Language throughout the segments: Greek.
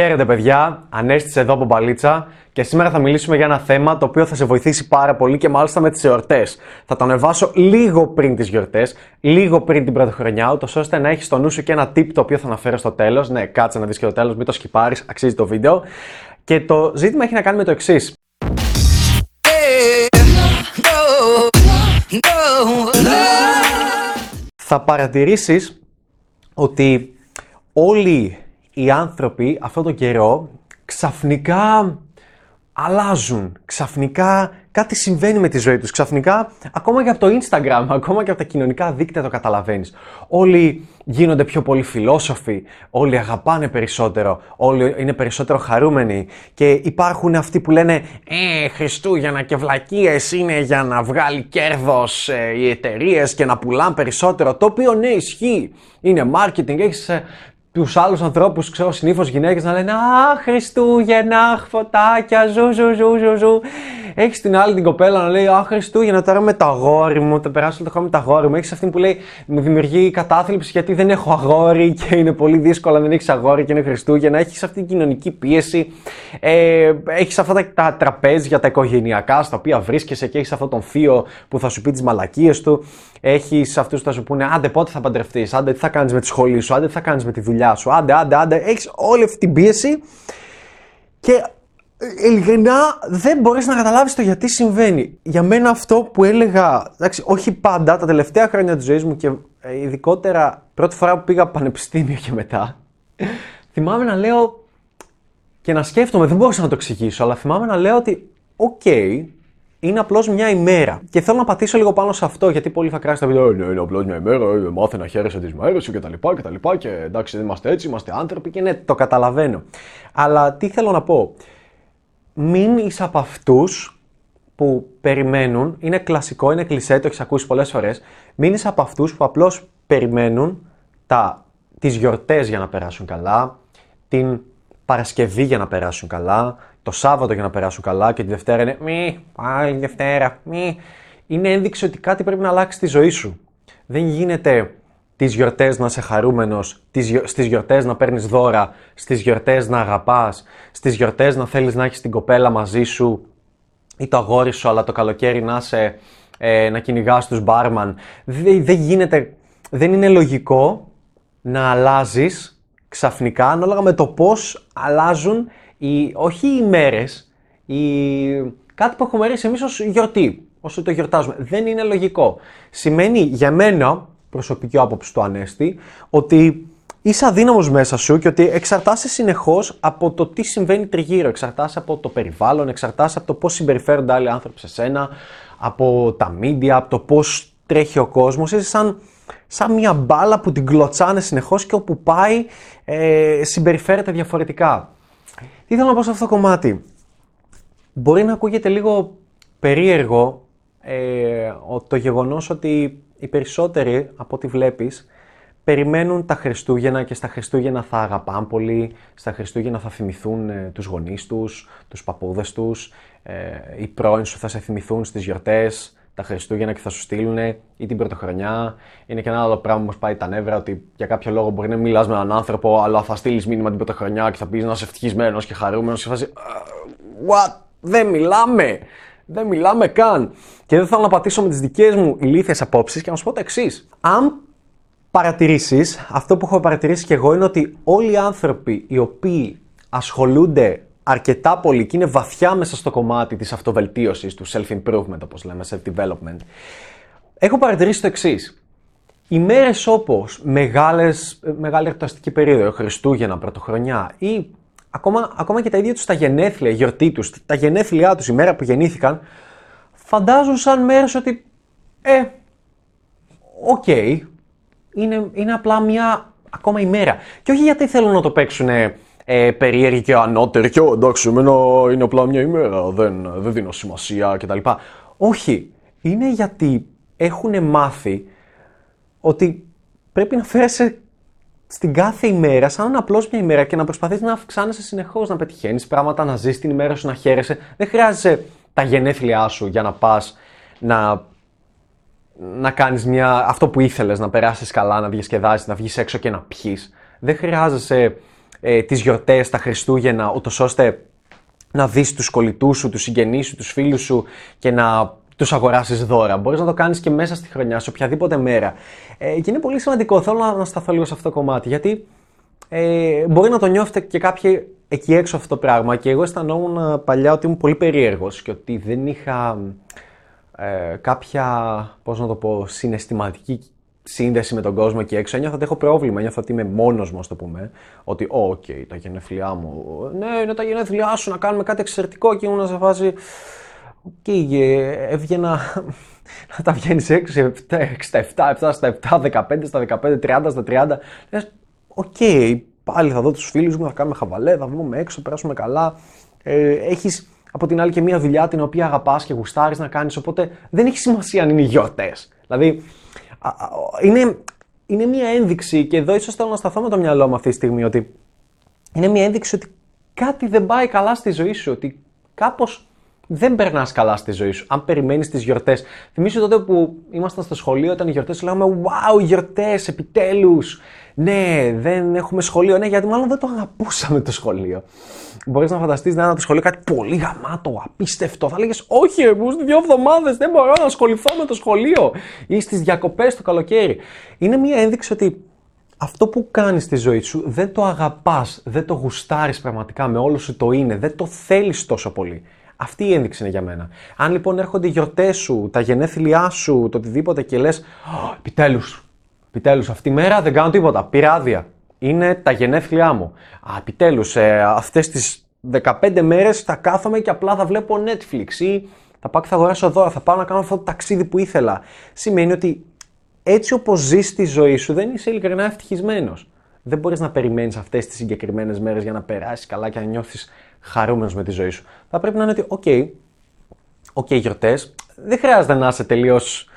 Χαίρετε παιδιά, Ανέστης εδώ από Μπαλίτσα και σήμερα θα μιλήσουμε για ένα θέμα το οποίο θα σε βοηθήσει πάρα πολύ και μάλιστα με τις εορτές. Θα το ανεβάσω λίγο πριν τις γιορτές, λίγο πριν την πρωτοχρονιά, ούτως ώστε να έχεις στο νου σου και ένα tip το οποίο θα αναφέρω στο τέλος. Ναι, κάτσε να δεις και το τέλος, μην το σκυπάρεις, αξίζει το βίντεο. Και το ζήτημα έχει να κάνει με το εξής. Θα παρατηρήσεις ότι όλοι οι άνθρωποι αυτόν τον καιρό ξαφνικά αλλάζουν. Ξαφνικά κάτι συμβαίνει με τη ζωή τους. Ξαφνικά, ακόμα και από το Instagram, ακόμα και από τα κοινωνικά δίκτυα το καταλαβαίνεις. Όλοι γίνονται πιο πολύ φιλόσοφοι, όλοι αγαπάνε περισσότερο, όλοι είναι περισσότερο χαρούμενοι και υπάρχουν αυτοί που λένε «Ε, Χριστούγεννα και βλακίες είναι για να βγάλει κέρδος ε, οι εταιρείες και να πουλάνε περισσότερο», το οποίο ναι ισχύει. Είναι marketing, έχεις ε, τους άλλους ανθρώπους, ξέρω, συνήθως γυναίκες να λένε Αχ, Χριστούγεννα, φωτάκια, ζου, ζου, ζου, ζου, ζου. Έχεις την άλλη την κοπέλα να λέει Αχ, Χριστούγεννα, τώρα με το αγόρι μου, θα περάσω το χρόνο με το αγόρι μου. Έχεις αυτή που λέει Μου δημιουργεί κατάθλιψη γιατί δεν έχω αγόρι και είναι πολύ δύσκολο αν δεν έχεις αγόρι και είναι Χριστούγεννα. Έχεις αυτή την κοινωνική πίεση. Ε, έχεις αυτά τα, τα τραπέζια, τα οικογενειακά, στα οποία βρίσκεσαι και έχεις αυτόν τον θείο που θα σου πει τις μαλακίες του. Έχει αυτούς που θα σου πούνε Άντε, πότε θα παντρευτείς, άντε, τι θα κάνεις με τη σχολή σου, άντε, τι θα κάνεις με τη δουλειά σου, άντε, άντε, άντε. Έχεις όλη αυτή την πίεση και ε, ειλικρινά δεν μπορείς να καταλάβεις το γιατί συμβαίνει. Για μένα αυτό που έλεγα, εντάξει, όχι πάντα, τα τελευταία χρόνια της ζωής μου και ε, ειδικότερα πρώτη φορά που πήγα πανεπιστήμιο και μετά, θυμάμαι να λέω και να σκέφτομαι, δεν μπορούσα να το εξηγήσω, αλλά θυμάμαι να λέω ότι, οκ, είναι απλώς μια ημέρα. Και θέλω να πατήσω λίγο πάνω σε αυτό, γιατί πολλοί θα κράξουν τα βίντεο. «Ε, ναι, είναι απλώς μια ημέρα, ε, μάθε να χαίρεσαι τις μέρες σου κτλ. Και, τα λοιπά, και εντάξει, δεν είμαστε έτσι, είμαστε άνθρωποι και ναι, το καταλαβαίνω. Αλλά τι θέλω να πω. Μην είσαι από αυτούς που περιμένουν, είναι κλασικό, είναι κλεισέ, το έχεις ακούσει πολλές φορές. Μην είσαι από αυτούς που απλώς περιμένουν τα, τις γιορτές για να περάσουν καλά, την Παρασκευή για να περάσουν καλά, το Σάββατο για να περάσουν καλά και τη Δευτέρα είναι μη, πάλι Δευτέρα, μη. Είναι ένδειξη ότι κάτι πρέπει να αλλάξει στη ζωή σου. Δεν γίνεται τις γιορτές να είσαι χαρούμενος, στις γιορτές να παίρνεις δώρα, στις γιορτές να αγαπάς, στις γιορτές να θέλεις να έχεις την κοπέλα μαζί σου ή το αγόρι σου, αλλά το καλοκαίρι να, είσαι, ε, να κυνηγάς τους μπάρμαν. Δεν, δεν γίνεται, δεν είναι λογικό να αλλάζεις ξαφνικά ανάλογα με το πώς αλλάζουν οι, όχι οι μέρες, οι, κάτι που έχουμε ρίξει εμείς ως γιορτή, όσο το γιορτάζουμε. Δεν είναι λογικό. Σημαίνει για μένα, προσωπική άποψη του Ανέστη, ότι είσαι αδύναμος μέσα σου και ότι εξαρτάσαι συνεχώς από το τι συμβαίνει τριγύρω. Εξαρτάσαι από το περιβάλλον, εξαρτάσαι από το πώς συμπεριφέρονται άλλοι άνθρωποι σε σένα, από τα media, από το πώς τρέχει ο κόσμος. Είσαι σαν, σαν μια μπάλα που την κλωτσάνε συνεχώς και όπου πάει ε, συμπεριφέρεται διαφορετικά. Τι θέλω να πω σε αυτό το κομμάτι; Μπορεί να ακούγεται λίγο περίεργο ε, το γεγονός ότι οι περισσότεροι από ό,τι βλέπεις περιμένουν τα Χριστούγεννα και στα Χριστούγεννα θα αγαπάνε πολύ, στα Χριστούγεννα θα θυμηθούν ε, τους γονείς τους, τους παππούδες τους, ε, οι πρώην σου θα σε θυμηθούν στις γιορτές, τα Χριστούγεννα και θα σου στείλουν ή την πρωτοχρονιά. Είναι και ένα άλλο πράγμα που μας πάει τα νεύρα ότι για κάποιο λόγο μπορεί να μιλάς με έναν άνθρωπο, αλλά θα στείλεις μήνυμα την πρωτοχρονιά και θα πεις να είσαι ευτυχισμένος και χαρούμενος και θα φάσει. What? Δεν μιλάμε! Δεν μιλάμε καν. Και δεν θέλω να πατήσω με τις δικές μου ηλίθιες απόψεις και να σου πω το εξής. Αν παρατηρήσεις, αυτό που έχω παρατηρήσει και εγώ είναι ότι όλοι οι άνθρωποι οι οποίοι ασχολούνται αρκετά πολύ και είναι βαθιά μέσα στο κομμάτι της αυτοβελτίωσης, του self-improvement όπως λέμε, self-development, έχω παρατηρήσει το εξής. Οι μέρες όπως μεγάλες, μεγάλη εορταστική περίοδο, Χριστούγεννα, Πρωτοχρονιά ή ακόμα, ακόμα και τα ίδια τους τα γενέθλια, η γιορτή τους, τα γενέθλιά τους, η μέρα που γεννήθηκαν, φαντάζουν σαν μέρες ότι, ε, ok, okay, είναι, είναι απλά μια ακόμα ημέρα. Και όχι γιατί θέλουν να το παίξουν ε, περίεργη και ανώτερη και εντάξει, εμένα είναι απλά μια ημέρα, δεν, δεν δίνω σημασία κτλ. Όχι, είναι γιατί έχουν μάθει ότι πρέπει να φέρεσαι στην κάθε ημέρα σαν να απλώς μια ημέρα και να προσπαθείς να αυξάνεσαι συνεχώς, να πετυχαίνεις πράγματα, να ζεις την ημέρα σου, να χαίρεσαι. Δεν χρειάζεσαι τα γενέθλιά σου για να πας να, να κάνεις αυτό που ήθελες, να περάσεις καλά, να διασκεδάσεις, να βγεις έξω και να πιεις. Δεν χρειάζεσαι ε, τις γιορτές, τα Χριστούγεννα, ούτως ώστε να δεις τους κολλητούς σου, τους συγγενείς σου, τους φίλους σου και να τους αγοράσεις δώρα. Μπορείς να το κάνεις και μέσα στη χρονιά, σε οποιαδήποτε μέρα. Ε, και είναι πολύ σημαντικό, θέλω να, να σταθώ λίγο σε αυτό το κομμάτι, γιατί ε, μπορεί να το νιώθετε και κάποιοι εκεί έξω αυτό το πράγμα και εγώ αισθανόμουν παλιά ότι ήμουν πολύ περίεργος και ότι δεν είχα ε, κάποια, πώς να το πω, συναισθηματική σύνδεση με τον κόσμο εκεί έξω. Ένιωθα ότι έχω πρόβλημα, ένιωθα ότι είμαι μόνος μου, ας το πούμε. Ότι, ok, okay, τα γενέθλιά μου. Ναι, είναι τα γενέθλιά σου, να κάνουμε κάτι εξαιρετικό και ήμουν σε φάση. Ok, okay, έβγαινα να τα βγαίνεις έξω, 67, 7 στα 7, 15 στα 15, 30 στα 30. Λες, ok, okay, πάλι θα δω τους φίλους μου, θα κάνουμε χαβαλέ, θα βγούμε έξω, περάσουμε καλά. Ε, Έχεις από την άλλη και μια δουλειά την οποία αγαπάς και γουστάρεις να κάνεις, οπότε δεν έχει σημασία αν είναι γιορτές. Δηλαδή, είναι, είναι μια ένδειξη και εδώ ίσως θέλω να σταθώ με το μυαλό μου αυτή τη στιγμή ότι είναι μια ένδειξη ότι κάτι δεν πάει καλά στη ζωή σου, ότι κάπως δεν περνάς καλά στη ζωή σου. Αν περιμένεις τις γιορτές. Θυμήσου τότε που ήμασταν στο σχολείο, ήταν οι γιορτές, λέγαμε Wow, γιορτές, επιτέλους. Ναι, δεν έχουμε σχολείο. Ναι, γιατί μάλλον δεν το αγαπούσαμε το σχολείο. Μπορείς να φανταστείς να είναι το σχολείο κάτι πολύ γαμάτο, απίστευτο. Θα έλεγε Όχι, εγώ δύο εβδομάδες δεν μπορώ να ασχοληθώ με το σχολείο. Ή στις διακοπές το καλοκαίρι. Είναι μια ένδειξη ότι αυτό που κάνεις στη ζωή σου δεν το αγαπάς, δεν το γουστάρεις πραγματικά με όλο σου το είναι, δεν το θέλεις τόσο πολύ. Αυτή η ένδειξη είναι για μένα. Αν λοιπόν έρχονται οι γιορτές σου, τα γενέθλιά σου, το οτιδήποτε και λες, επιτέλους, επιτέλους, αυτή η μέρα δεν κάνω τίποτα. Πήρα άδεια. Είναι τα γενέθλιά μου. Α, επιτέλους, ε, αυτές τις 15 μέρες θα κάθομαι και απλά θα βλέπω Netflix ή θα πάω και θα αγοράσω δώρα, θα πάω να κάνω αυτό το ταξίδι που ήθελα. Σημαίνει ότι έτσι όπως ζεις τη ζωή σου δεν είσαι ειλικρινά ευτυχισμένος. Δεν μπορείς να περιμένεις αυτές τις συγκεκριμένες μέρες για να περάσεις καλά και να νιώθεις χαρούμενος με τη ζωή σου. Θα πρέπει να είναι ότι, ok, okay, ok, okay, γιορτές, δεν χρειάζεται να είσαι τελείως.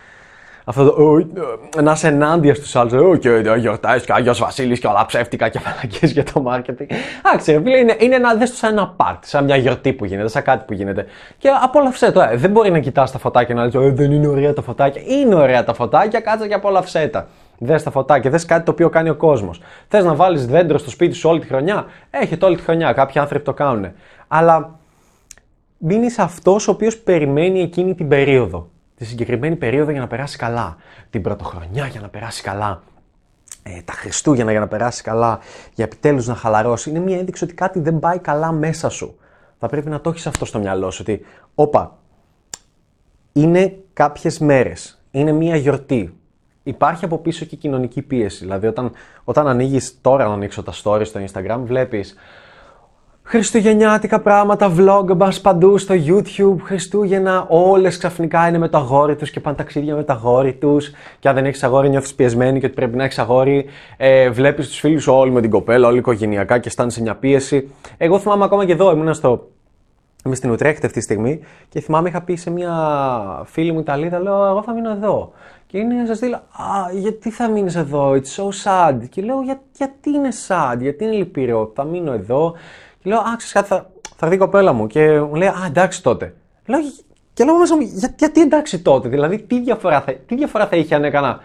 Αυτό το, να είσαι ενάντια στους άλλους. Ok, okay, γιορτές και Άγιος Βασίλης και όλα ψεύτικα και μαλακίες για το marketing. Άραξε, φίλε, είναι, είναι ένα, δες το σαν ένα πάρτι, σαν μια γιορτή που γίνεται, σαν κάτι που γίνεται. Και απόλαυσέ το. Ε, δεν μπορεί να κοιτάς τα φωτάκια και να λες ε, Δεν είναι ωραία τα φωτάκια. Είναι ωραία τα φωτάκια, κάτσε και απόλαυσέ τα. Δες τα φωτάκια, δες κάτι το οποίο κάνει ο κόσμος. Θες να βάλεις δέντρο στο σπίτι σου όλη τη χρονιά, έχετε όλη τη χρονιά. Κάποιοι άνθρωποι το κάνουν. Αλλά μην είσαι αυτός ο οποίος περιμένει εκείνη την περίοδο. Τη συγκεκριμένη περίοδο για να περάσει καλά. Την πρωτοχρονιά για να περάσει καλά. Ε, τα Χριστούγεννα για να περάσει καλά. Για επιτέλους να χαλαρώσει. Είναι μια ένδειξη ότι κάτι δεν πάει καλά μέσα σου. Θα πρέπει να το έχεις αυτό στο μυαλό σου. Ότι, όπα, είναι κάποιες μέρες. Είναι μια γιορτή υπάρχει από πίσω και κοινωνική πίεση. Δηλαδή, όταν, όταν ανοίγεις τώρα να ανοίξω τα stories στο Instagram, βλέπεις Χριστουγεννιάτικα πράγματα, vlog μπας παντού στο YouTube, Χριστούγεννα, όλες ξαφνικά είναι με το αγόρι τους και πάνε ταξίδια με το αγόρι τους. Και αν δεν έχεις αγόρι, νιώθεις πιεσμένη και ότι πρέπει να έχεις αγόρι. Ε, Βλέπεις τους φίλους όλοι με την κοπέλα, όλοι οικογενειακά και αισθάνεσαι μια πίεση. Εγώ θυμάμαι ακόμα και εδώ, ήμουν στο Είμαι στην Ουτρέχτη αυτή τη στιγμή και θυμάμαι είχα πει σε μια φίλη μου Ιταλίδα, λέω εγώ θα μείνω εδώ. Και είναι σα στείλω, Α, γιατί θα μείνεις εδώ, it's so sad. Και λέω, Για, γιατί είναι sad, γιατί είναι λυπηρό, θα μείνω εδώ. Και λέω, Α, ξέρεις κάτι, θα, θα δει η κοπέλα μου. Και μου λέει, Α, εντάξει τότε. Λέω, και λέω μέσα μου, Για, γιατί εντάξει τότε, δηλαδή τι διαφορά, θα, τι διαφορά θα είχε αν έκανα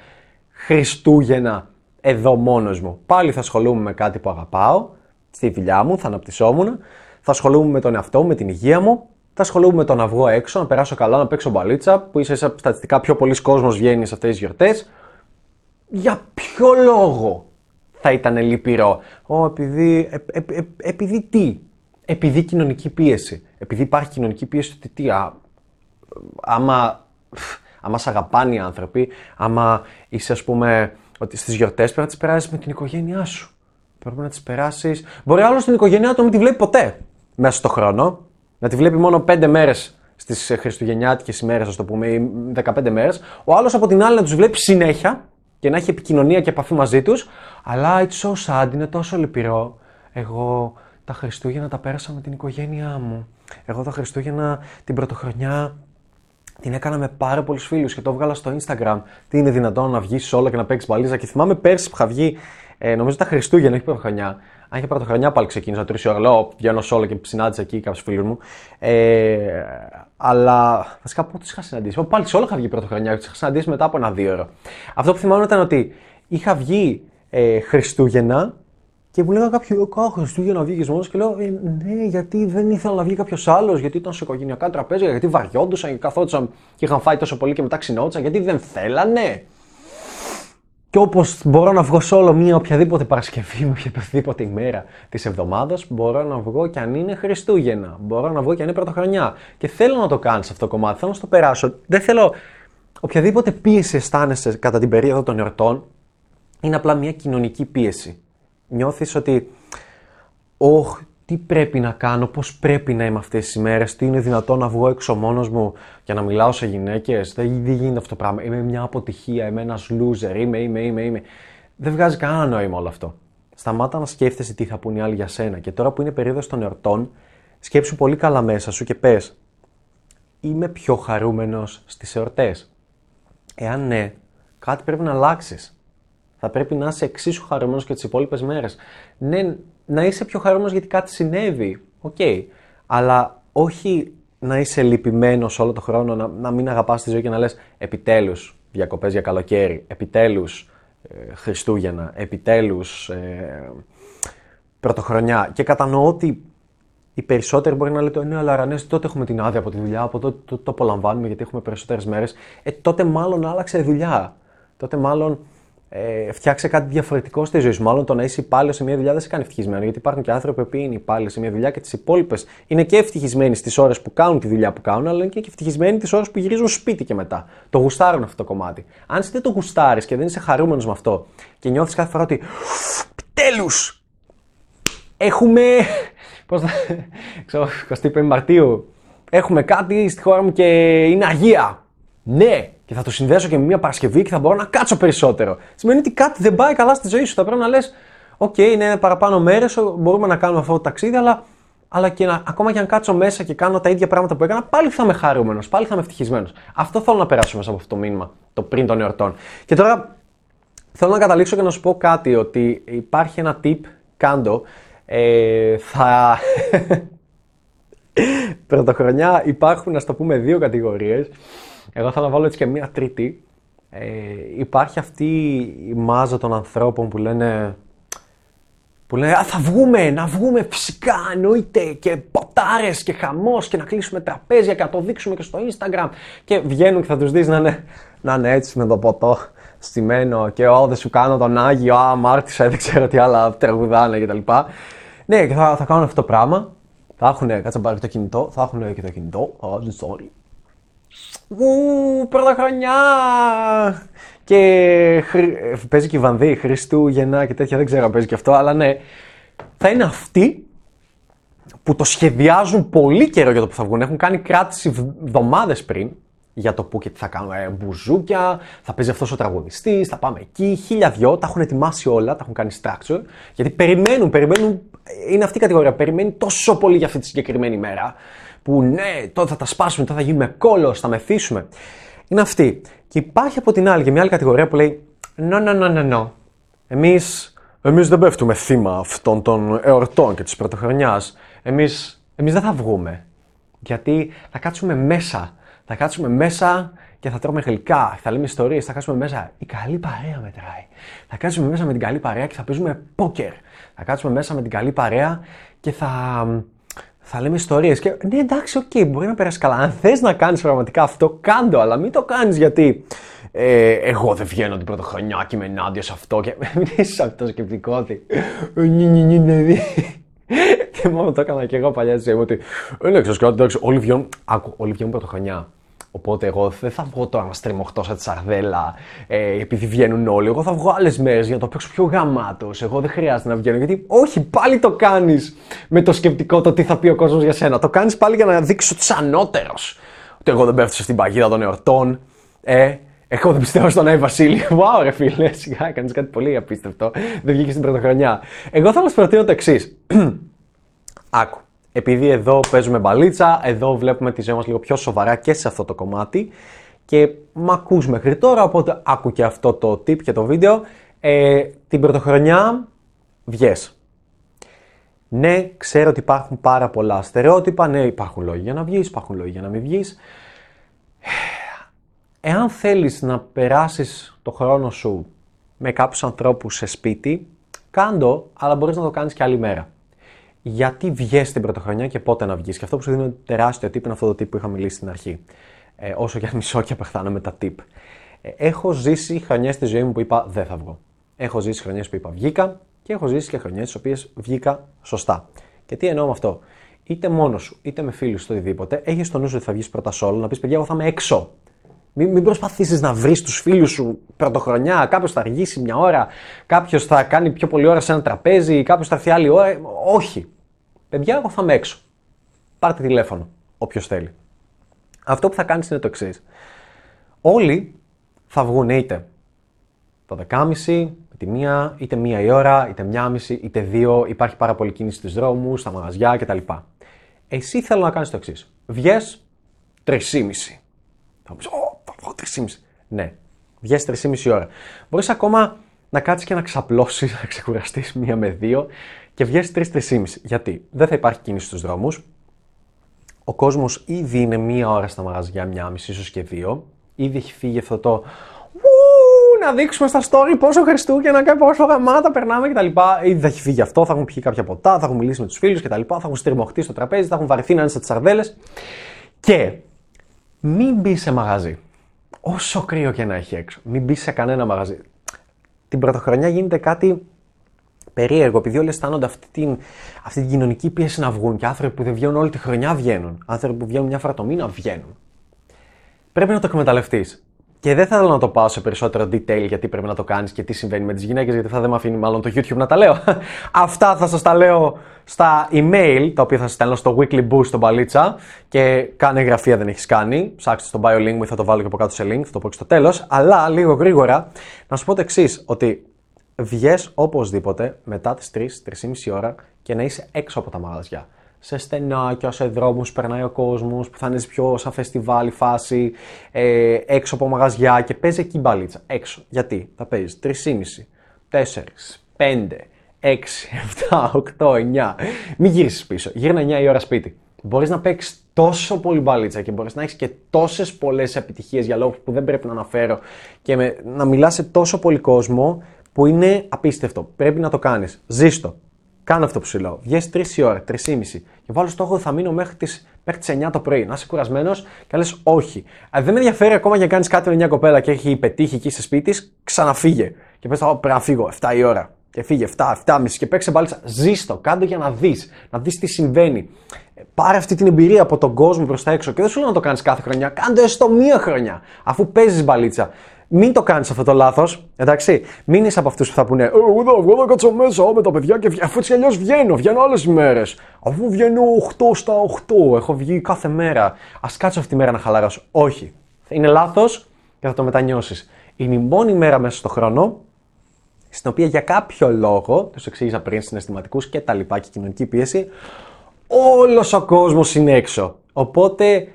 Χριστούγεννα εδώ μόνος μου. Πάλι θα ασχολούμαι με κάτι που αγαπάω, στη δουλειά μου, θα αναπτυσσόμουν, θα ασχολούμαι με τον εαυτό μου, με την υγεία μου, θα ασχολούμαι με το να βγω έξω, να περάσω καλά, να παίξω μπαλίτσα, που ίσα στατιστικά πιο πολλοί κόσμος βγαίνεις σε αυτές τις γιορτές. Για ποιο λόγο θα ήταν λυπηρό; Ω, επειδή, ε, ε, ε, επειδή τι; Επειδή κοινωνική πίεση. Επειδή υπάρχει κοινωνική πίεση ότι τι, α, άμα, άμα σε αγαπάνε οι άνθρωποι, άμα είσαι ας πούμε ότι στις γιορτές πρέπει να τις περάσεις με την οικογένειά σου. Πρέπει να τις περάσεις... Μπορεί άλλος την οικογένειά του να μην τη βλέπει ποτέ μέσα στο χρόνο να τη βλέπει μόνο 5 μέρες στις Χριστουγεννιάτικες ημέρες, ας το πούμε, ή 15 μέρες. Ο άλλος από την άλλη να τους βλέπει συνέχεια και να έχει επικοινωνία και επαφή μαζί τους. Αλλά it's so sad, είναι τόσο λυπηρό. Εγώ τα Χριστούγεννα τα πέρασα με την οικογένειά μου. Εγώ τα Χριστούγεννα την πρωτοχρονιά την έκανα με πάρα πολλούς φίλους και το έβγαλα στο Instagram. Τι είναι δυνατόν να βγεις όλο και να παίξεις μπαλίζα. Και θυμάμαι πέρσι που είχα βγει, ε, νομίζω τα Χριστούγεννα, όχι πρωτοχρονιά, αν είχε πρωτοχρονιά πάλι ξεκίνησα τρεις ώρα. Λέω, βγαίνω όλο και συνάντησα εκεί κάποιους φίλους μου. Ε, αλλά βασικά πότε είχα συναντήσει. Πάλι σε όλο είχα βγει πρωτοχρονιά. Του είχα συναντήσει μετά από ένα δύο ώρα. Αυτό που θυμάμαι ήταν ότι είχα βγει ε, Χριστούγεννα Και μου λέγανε κάποιοι, Ω, Χριστούγεννα βγήκες μόνος και λέω, «Ε, Ναι, γιατί δεν ήθελα να βγει κάποιος άλλος, γιατί ήταν σε οικογενειακά τραπέζια, γιατί βαριόντουσαν και καθόντουσαν και είχαν φάει τόσο πολύ και μετά ξυνόντουσαν, γιατί δεν θέλανε. Και όπως μπορώ να βγω σε όλο μία οποιαδήποτε Παρασκευή με οποιαδήποτε ημέρα της εβδομάδας, μπορώ να βγω και αν είναι Χριστούγεννα. Μπορώ να βγω και αν είναι Πρωτοχρονιά. Και θέλω να το κάνει αυτό το κομμάτι, θέλω να στο περάσω. Δεν θέλω. Οποιαδήποτε πίεση αισθάνεσαι κατά την περίοδο των εορτών είναι απλά μια κοινωνική πίεση. Νιώθεις ότι, όχ, τι πρέπει να κάνω, πώς πρέπει να είμαι αυτές τις ημέρες, τι είναι δυνατόν να βγω έξω μόνος μου και να μιλάω σε γυναίκες, δεν, δεν γίνεται αυτό το πράγμα, είμαι μια αποτυχία, είμαι ένας loser, είμαι, είμαι, είμαι, είμαι. Δεν βγάζει κανένα νόημα όλο αυτό. Σταμάτα να σκέφτεσαι τι θα πούνε οι άλλοι για σένα και τώρα που είναι περίοδος των εορτών, σκέψου πολύ καλά μέσα σου και πες, είμαι πιο χαρούμενος στις εορτές. Εάν ναι, κάτι πρέπει να αλλάξεις. Θα πρέπει να είσαι εξίσου χαρούμενος και τις υπόλοιπες μέρες. Ναι, να είσαι πιο χαρούμενος γιατί κάτι συνέβη. Ok. Okay. Αλλά όχι να είσαι λυπημένος όλο το χρόνο, να, να μην αγαπάς τη ζωή και να λες επιτέλους διακοπές για καλοκαίρι, επιτέλους ε, Χριστούγεννα, επιτέλους ε, Πρωτοχρονιά. Και κατανοώ ότι οι περισσότεροι μπορεί να λέτε: Ναι, αλλά ναι, τότε έχουμε την άδεια από τη δουλειά, από τότε το, το, το απολαμβάνουμε γιατί έχουμε περισσότερες μέρες. Ε, τότε μάλλον άλλαξε η δουλειά. Τότε μάλλον ε, φτιάξε κάτι διαφορετικό στη ζωή σου. Μάλλον το να είσαι υπάλληλος σε μια δουλειά δεν σε κάνει ευτυχισμένο. Γιατί υπάρχουν και άνθρωποι που είναι υπάλληλοι σε μια δουλειά και τις υπόλοιπες είναι και ευτυχισμένοι στις ώρες που κάνουν τη δουλειά που κάνουν, αλλά είναι και ευτυχισμένοι τις ώρες που γυρίζουν σπίτι και μετά. Το γουστάρουν αυτό το κομμάτι. Αν εσύ δεν το γουστάρεις και δεν είσαι χαρούμενος με αυτό και νιώθεις κάθε φορά ότι. Επιτέλους! Έχουμε. Πώς θα. ξέρω, 25 Μαρτίου. Έχουμε κάτι στη χώρα μου και είναι αργία. Ναι, και θα το συνδέσω και με μια Παρασκευή και θα μπορώ να κάτσω περισσότερο. Σημαίνει ότι κάτι δεν πάει καλά στη ζωή σου. Θα πρέπει να λες: Ok, okay, είναι παραπάνω μέρες, μπορούμε να κάνουμε αυτό το ταξίδι, αλλά, αλλά και να, ακόμα και αν κάτσω μέσα και κάνω τα ίδια πράγματα που έκανα, πάλι θα είμαι χαρούμενος, πάλι θα είμαι ευτυχισμένος. Αυτό θέλω να περάσω μέσα από αυτό το μήνυμα, το πριν των εορτών. Και τώρα θέλω να καταλήξω και να σου πω κάτι, ότι υπάρχει ένα tip, κάντο. Ε, θα. Πρωτοχρονιά υπάρχουν, ας το πούμε, δύο κατηγορίες. Εγώ θα να βάλω έτσι και μία τρίτη. Ε, υπάρχει αυτή η μάζα των ανθρώπων που λένε που λένε Α, θα βγούμε, να βγούμε φυσικά, εννοείται και ποτάρες και χαμός και να κλείσουμε τραπέζια και να το δείξουμε και στο Instagram. Και βγαίνουν και θα τους δεις να είναι, να είναι έτσι με το ποτό στημένο και ό, δεν σου κάνω τον Άγιο, Α, μάρτυσα, δεν ξέρω τι άλλα τραγουδάνε κτλ. Ναι, και θα, θα κάνουν αυτό το πράγμα. Θα έχουν, κάτσε να πάρει το κινητό, θα έχουν και το κινητό. Oh, sorry. Ου, πρωτοχρονιά! Και παίζει και η Βανδύ, Χριστούγεννα και τέτοια, δεν ξέρω αν παίζει και αυτό, αλλά ναι. Θα είναι αυτοί που το σχεδιάζουν πολύ καιρό για το που θα βγουν. Έχουν κάνει κράτηση εβδομάδες πριν για το που και τι θα κάνουν. Ε, μπουζούκια, θα παίζει αυτός ο τραγουδιστής, θα πάμε εκεί. Χίλια δυο, τα έχουν ετοιμάσει όλα, τα έχουν κάνει structure. Γιατί περιμένουν, περιμένουν. Είναι αυτή η κατηγορία. Περιμένει τόσο πολύ για αυτή τη συγκεκριμένη μέρα που ναι, τότε θα τα σπάσουμε, τότε θα γίνουμε κόλος, θα μεθύσουμε. Είναι αυτή. Και υπάρχει από την άλλη και μια άλλη κατηγορία που λέει No, no, no, no, no. Εμείς, εμείς δεν πέφτουμε θύμα αυτών των εορτών και της πρωτοχρονιάς. Εμείς, εμείς δεν θα βγούμε. Γιατί θα κάτσουμε μέσα. Θα κάτσουμε μέσα και θα τρώμε γλυκά, θα λέμε ιστορίες, θα κάτσουμε μέσα. Η καλή παρέα μετράει. Θα κάτσουμε μέσα με την καλή παρέα και θα παίζουμε πόκερ. Θα κάτσουμε μέσα με την καλή παρέα και θα θα λέμε ιστορίες. Και ναι, εντάξει, ok, okay, μπορεί να περάσει καλά. Αν θες να κάνεις πραγματικά αυτό, κάντο, αλλά μην το κάνεις γιατί ε, εγώ δεν βγαίνω την πρωτοχρονιά και είμαι ενάντια σε αυτό. Και μην είσαι αυτό το σκεπτικό ότι. Και μόνο το έκανα και εγώ παλιά στη ζωή μου ότι. Ε, ναι, ξέρω κάτι, όλοι βγαίνουν. Άκου, όλοι βγαίνουν πρωτοχρονιά. Οπότε εγώ δεν θα βγω τώρα να στριμωχτώ σαν τη σαρδέλα ε, επειδή βγαίνουν όλοι. Εγώ θα βγω άλλες μέρες για να το παίξω πιο γαμάτος. Εγώ δεν χρειάζεται να βγαίνω. Γιατί όχι, πάλι το κάνεις με το σκεπτικό το τι θα πει ο κόσμος για σένα. Το κάνεις πάλι για να δείξεις ότι είσαι ανώτερος. Ότι εγώ δεν πέφτω στην παγίδα των εορτών. Ε, εγώ δεν πιστεύω στον Άι Βασίλη. Wow, ρε φίλε, σιγά κάνεις κάτι πολύ απίστευτο. Δεν βγήκες στην πρωτοχρονιά. Εγώ θα σα προτείνω το εξής. Άκου επειδή εδώ παίζουμε μπαλίτσα, εδώ βλέπουμε τη ζωή μας λίγο πιο σοβαρά και σε αυτό το κομμάτι και μ' ακούς μέχρι τώρα, οπότε άκου και αυτό το tip και το βίντεο. Ε, την πρωτοχρονιά βγες. Ναι, ξέρω ότι υπάρχουν πάρα πολλά στερεότυπα, ναι, υπάρχουν λόγοι για να βγεις, υπάρχουν λόγοι για να μην βγεις. Εάν θέλεις να περάσεις το χρόνο σου με κάποιους ανθρώπους σε σπίτι, Κάντο, αλλά μπορείς να το κάνεις και άλλη μέρα. Γιατί βγες την πρωτοχρονιά και πότε να βγεις. Και αυτό που σου δίνω τεράστιο tip είναι αυτό το tip που είχα μιλήσει στην αρχή. Ε, όσο και αν μισώ και απεχθάνω με τα tip. Ε, έχω ζήσει χρονιές στη ζωή μου που είπα δεν θα βγω. Έχω ζήσει χρονιές που είπα βγήκα και έχω ζήσει και χρονιές στις οποίες βγήκα σωστά. Και τι εννοώ με αυτό; Είτε μόνος σου, είτε με φίλους, είτε οτιδήποτε, έχεις στο νου ότι θα βγεις πρώτα solo, να πεις παιδιά, εγώ θα είμαι έξω. Μην, μην προσπαθήσεις να βρεις τους φίλους σου πρωτοχρονιά. Κάποιος θα αργήσει μια ώρα, κάποιος θα κάνει πιο πολλή ώρα σε ένα τραπέζι, κάποιος θα έρθει άλλη ώρα. Όχι. Παιδιά, εγώ θα είμαι έξω. Πάρτε τηλέφωνο, όποιος θέλει. Αυτό που θα κάνεις είναι το εξής. Όλοι θα βγουν είτε το 10.30, τη μία, είτε μία η ώρα, είτε μία μισή, είτε δύο. Υπάρχει πάρα πολύ κίνηση στους δρόμους, στα μαγαζιά κτλ. Εσύ θέλω να κάνεις το εξής. Βγες 3,5. Θα μου πεις, Ω, θα βγω 3,5. Ναι, βγες 3,5 ώρα. Μπορείς ακόμα να κάτσεις και να ξαπλώσεις, να ξεκουραστείς μία με δύο και βγες 3-3,5. Γιατί; Δεν θα υπάρχει κίνηση στους δρόμους. Ο κόσμος ήδη είναι μία ώρα στα μαγαζιά, μία μισή, ίσως και δύο. Ήδη έχει φύγει αυτό το να δείξουμε στα story πόσο Χριστούγεννα και πόσο γαμάτα περνάμε κτλ. Ήδη θα έχει φύγει αυτό, θα έχουν πιει κάποια ποτά, θα έχουν μιλήσει με τους φίλους κτλ. Θα έχουν στριμωχτεί στο τραπέζι, θα έχουν βαρεθεί να είναι σε τις σαρδέλε. Και μην μπει σε μαγαζί. Όσο κρύο και να έχει έξω. Μην μπει σε κανένα μαγαζί. Την πρωτοχρονιά γίνεται κάτι περίεργο, επειδή όλοι αισθάνονται αυτή την, αυτή την κοινωνική πίεση να βγουν και άνθρωποι που δεν βγαίνουν όλη τη χρονιά βγαίνουν. Άνθρωποι που βγαίνουν μια φορά το μήνα βγαίνουν. Πρέπει να το εκμεταλλευτείς. Και δεν θα ήθελα να το πάω σε περισσότερο detail γιατί πρέπει να το κάνεις και τι συμβαίνει με τις γυναίκες, γιατί θα δεν με αφήνει μάλλον το YouTube να τα λέω. Αυτά θα σας τα λέω στα email, τα οποία θα σας στέλνω στο weekly boost στο μπαλίτσα και κάνε εγγραφή αν δεν έχεις κάνει. Ψάξτε στο bio link μου ή θα το βάλω και από κάτω σε link, θα το πω και στο τέλος. Αλλά λίγο γρήγορα να σου πω το εξής, ότι βγες οπωσδήποτε μετά τις 3, 3,5 ώρα και να είσαι έξω από τα μαγαζιά σε στενάκια, σε δρόμους περνάει ο κόσμος, που θα είναι πιο σαν φεστιβάλ φάση, ε, έξω από μαγαζιά και παίζει εκεί μπαλίτσα. Έξω. Γιατί; Θα παίζεις 3,5, 4, 5, 6, 7, 8, 9. Μην γυρίσεις πίσω. Γύρνα 9 η ώρα σπίτι. Μπορείς να παίξεις τόσο πολύ μπαλίτσα και μπορείς να έχεις και τόσες πολλές επιτυχίες για λόγους που δεν πρέπει να αναφέρω και με, να μιλάς σε τόσο πολύ κόσμο που είναι απίστευτο. Πρέπει να το κάνεις. Ζήστο. Κάνω αυτό που σου λέω. Βγαίνει 3 η ώρα, 3,5 και βάλω στόχο θα μείνω μέχρι τις μέχρι τις 9 το πρωί. Να είσαι κουρασμένος και λες όχι. Αν δεν με ενδιαφέρει ακόμα για να κάνεις κάτι με μια κοπέλα και έχει πετύχει εκεί σε σπίτι της, ξαναφύγε. Και πες πρέπει να φύγω 7 η ώρα. Και φύγε 7, 7,5 και παίξε πάλι. Ζήστο, κάντο για να δεις. Να δεις τι συμβαίνει. Πάρε αυτή την εμπειρία από τον κόσμο προς τα έξω. Και δεν σου λέω να το κάνεις κάθε χρονιά. Κάντε έστω μία χρονιά. Αφού παίζεις μπαλίτσα. Μην το κάνεις αυτό το λάθος, εντάξει. Μην είσαι από αυτούς που θα πούνε «Ε, Εγώ θα βγω να κάτσω μέσα με τα παιδιά και αφού έτσι αλλιώς βγαίνω, βγαίνω άλλες μέρε. Αφού βγαίνω 8 στα 8, έχω βγει κάθε μέρα. Α κάτσω αυτή τη μέρα να χαλαρώσω. Όχι. Είναι λάθος και θα το μετανιώσεις. Είναι η μόνη μέρα μέσα στο χρόνο στην οποία για κάποιο λόγο, τους εξήγησα πριν, συναισθηματικούς και τα λοιπά και κοινωνική πίεση, όλος ο κόσμος είναι έξω. Οπότε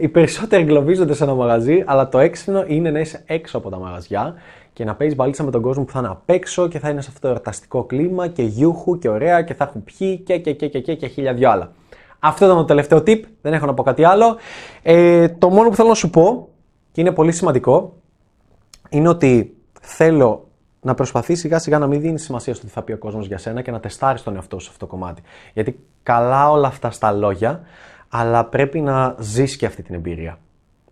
οι περισσότεροι εγκλωβίζονται σε ένα μαγαζί, αλλά το έξυπνο είναι να είσαι έξω από τα μαγαζιά και να παίζεις μπαλίτσα με τον κόσμο που θα είναι απ' έξω και θα είναι σε αυτό το εορταστικό κλίμα και γιούχου και ωραία και θα έχουν πιει και και και και και, και χίλια δυο άλλα. Αυτό ήταν το τελευταίο tip, δεν έχω να πω κάτι άλλο. Ε, το μόνο που θέλω να σου πω, και είναι πολύ σημαντικό, είναι ότι θέλω να προσπαθείς σιγά σιγά να μην δίνεις σημασία στο τι θα πει ο κόσμος για σένα και να τεστάρεις τον εαυτό σου σε αυτό το κομμάτι. Γιατί καλά όλα αυτά στα λόγια, αλλά πρέπει να ζεις και αυτή την εμπειρία.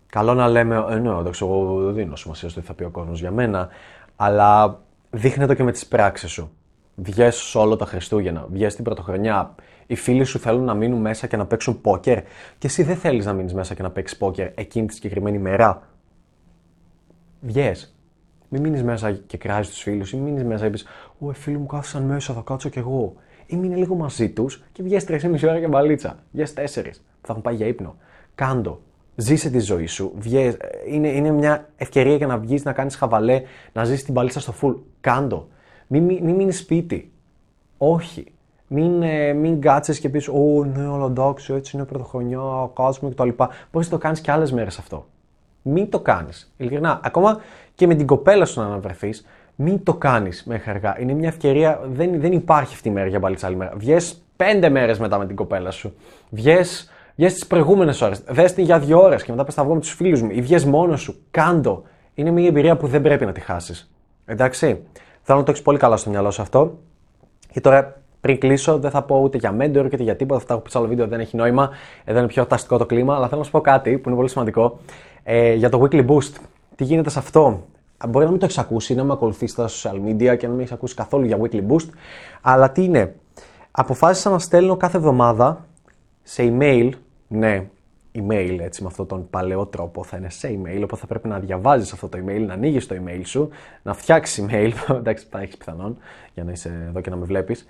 Καλό να λέμε, ε, ναι, εντάξει, εγώ δεν δίνω σημασία στο τι θα πει ο κόσμος για μένα, αλλά δείχνε το και με τις πράξεις σου. Βγες όλο τα Χριστούγεννα, βγες την Πρωτοχρονιά, οι φίλοι σου θέλουν να μείνουν μέσα και να παίξουν πόκερ και εσύ δεν θέλεις να μείνεις μέσα και να παίξεις πόκερ εκείνη τη συγκεκριμένη μέρα. Βγες. Μην μείνεις μέσα και κράζεις τους φίλους, ή μην μείνεις μέσα και πεις: Ω, φίλοι μου κάθισαν μέσα, θα κάτσω κι εγώ. Ή μείνε λίγο μαζί τους και βγες 3,5 ώρα για μπαλίτσα. Βγες 4 θα έχουν πάει για ύπνο. Κάντο. Ζήσε τη ζωή σου. Βγες. Είναι, είναι μια ευκαιρία για να βγεις, να κάνεις χαβαλέ, να ζήσει την παλίτσα στο full. Κάντο. Μην, μην, μην μείνεις σπίτι. Όχι. Μην, ε, μην κάτσει και πεις: Ω, ναι, αλλά εντάξει, έτσι είναι πρωτοχρονιά, κάτσουμε κτλ. Μπορείς να το κάνεις και άλλες μέρες αυτό. Μην το κάνεις. Ειλικρινά. Ακόμα και με την κοπέλα σου να αναβρεθείς, μην το κάνεις μέχρι αργά. Είναι μια ευκαιρία, δεν, δεν υπάρχει αυτή η μέρα για μπαλίτσα άλλη μέρα. Βγες πέντε μέρες μετά με την κοπέλα σου. Βγες Βγες τις προηγούμενες ώρες. Δες την για δύο ώρες και μετά πες θα βγω με τους φίλους μου ή βγες μόνος σου. Κάντο. Είναι μια εμπειρία που δεν πρέπει να τη χάσεις. Εντάξει. Θέλω να το έχεις πολύ καλά στο μυαλό σου αυτό. Και τώρα πριν κλείσω, δεν θα πω ούτε για mentor ούτε για τίποτα. Αυτά που πει σε άλλο βίντεο δεν έχει νόημα. Εδώ είναι πιο ταστικό το κλίμα. Αλλά θέλω να σου πω κάτι που είναι πολύ σημαντικό. Ε, για το weekly boost. Τι γίνεται σε αυτό; Μπορεί να μην το έχεις ακούσει, να με ακολουθείς στα social media και να μην έχεις ακούσει καθόλου για weekly boost. Αλλά τι είναι; Αποφάσισα να στέλνω κάθε εβδομάδα σε email. Ναι, email έτσι με αυτόν τον παλαιό τρόπο θα είναι σε email, οπότε θα πρέπει να διαβάζεις αυτό το email, να ανοίγεις το email σου, να φτιάξεις email, εντάξει θα έχεις πιθανόν για να είσαι εδώ και να με βλέπεις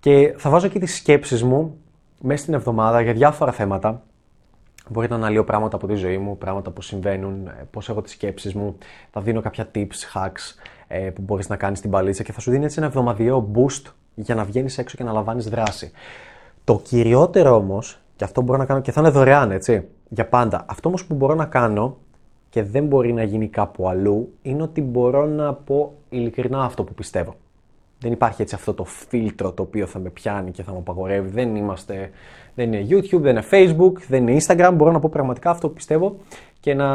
και θα βάζω εκεί τις σκέψεις μου μέσα στην εβδομάδα για διάφορα θέματα Μπορεί να αναλύω πράγματα από τη ζωή μου, πράγματα που συμβαίνουν, ε, πώς έχω τις σκέψεις μου. Θα δίνω κάποια tips, hacks ε, που μπορείς να κάνεις στην παλίτσα και θα σου δίνει έτσι ένα εβδομαδιαίο boost για να βγαίνεις έξω και να λαμβάνεις δράση. Το κυριότερο όμως και αυτό μπορώ να κάνω και θα είναι δωρεάν, έτσι, για πάντα. Αυτό όμως που μπορώ να κάνω και δεν μπορεί να γίνει κάπου αλλού είναι ότι μπορώ να πω ειλικρινά αυτό που πιστεύω. Δεν υπάρχει έτσι αυτό το φίλτρο το οποίο θα με πιάνει και θα μου απαγορεύει. Δεν είμαστε, δεν είναι YouTube, δεν είναι Facebook, δεν είναι Instagram. Μπορώ να πω πραγματικά αυτό που πιστεύω και να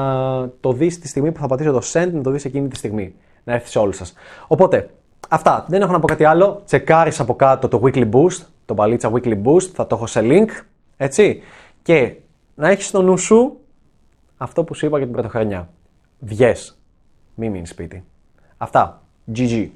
το δεις τη στιγμή που θα πατήσω το send, να το δεις εκείνη τη στιγμή. Να έρθει σε όλους σας. Οπότε, αυτά. Δεν έχω να πω κάτι άλλο. Τσεκάρεις από κάτω το weekly boost, το παλίτσα weekly boost. Θα το έχω σε link. Έτσι. Και να έχεις στο νου σου αυτό που σου είπα για την πρωτοχρονιά. Βγες. Μην μείνεις σπίτι. Αυτά. GG.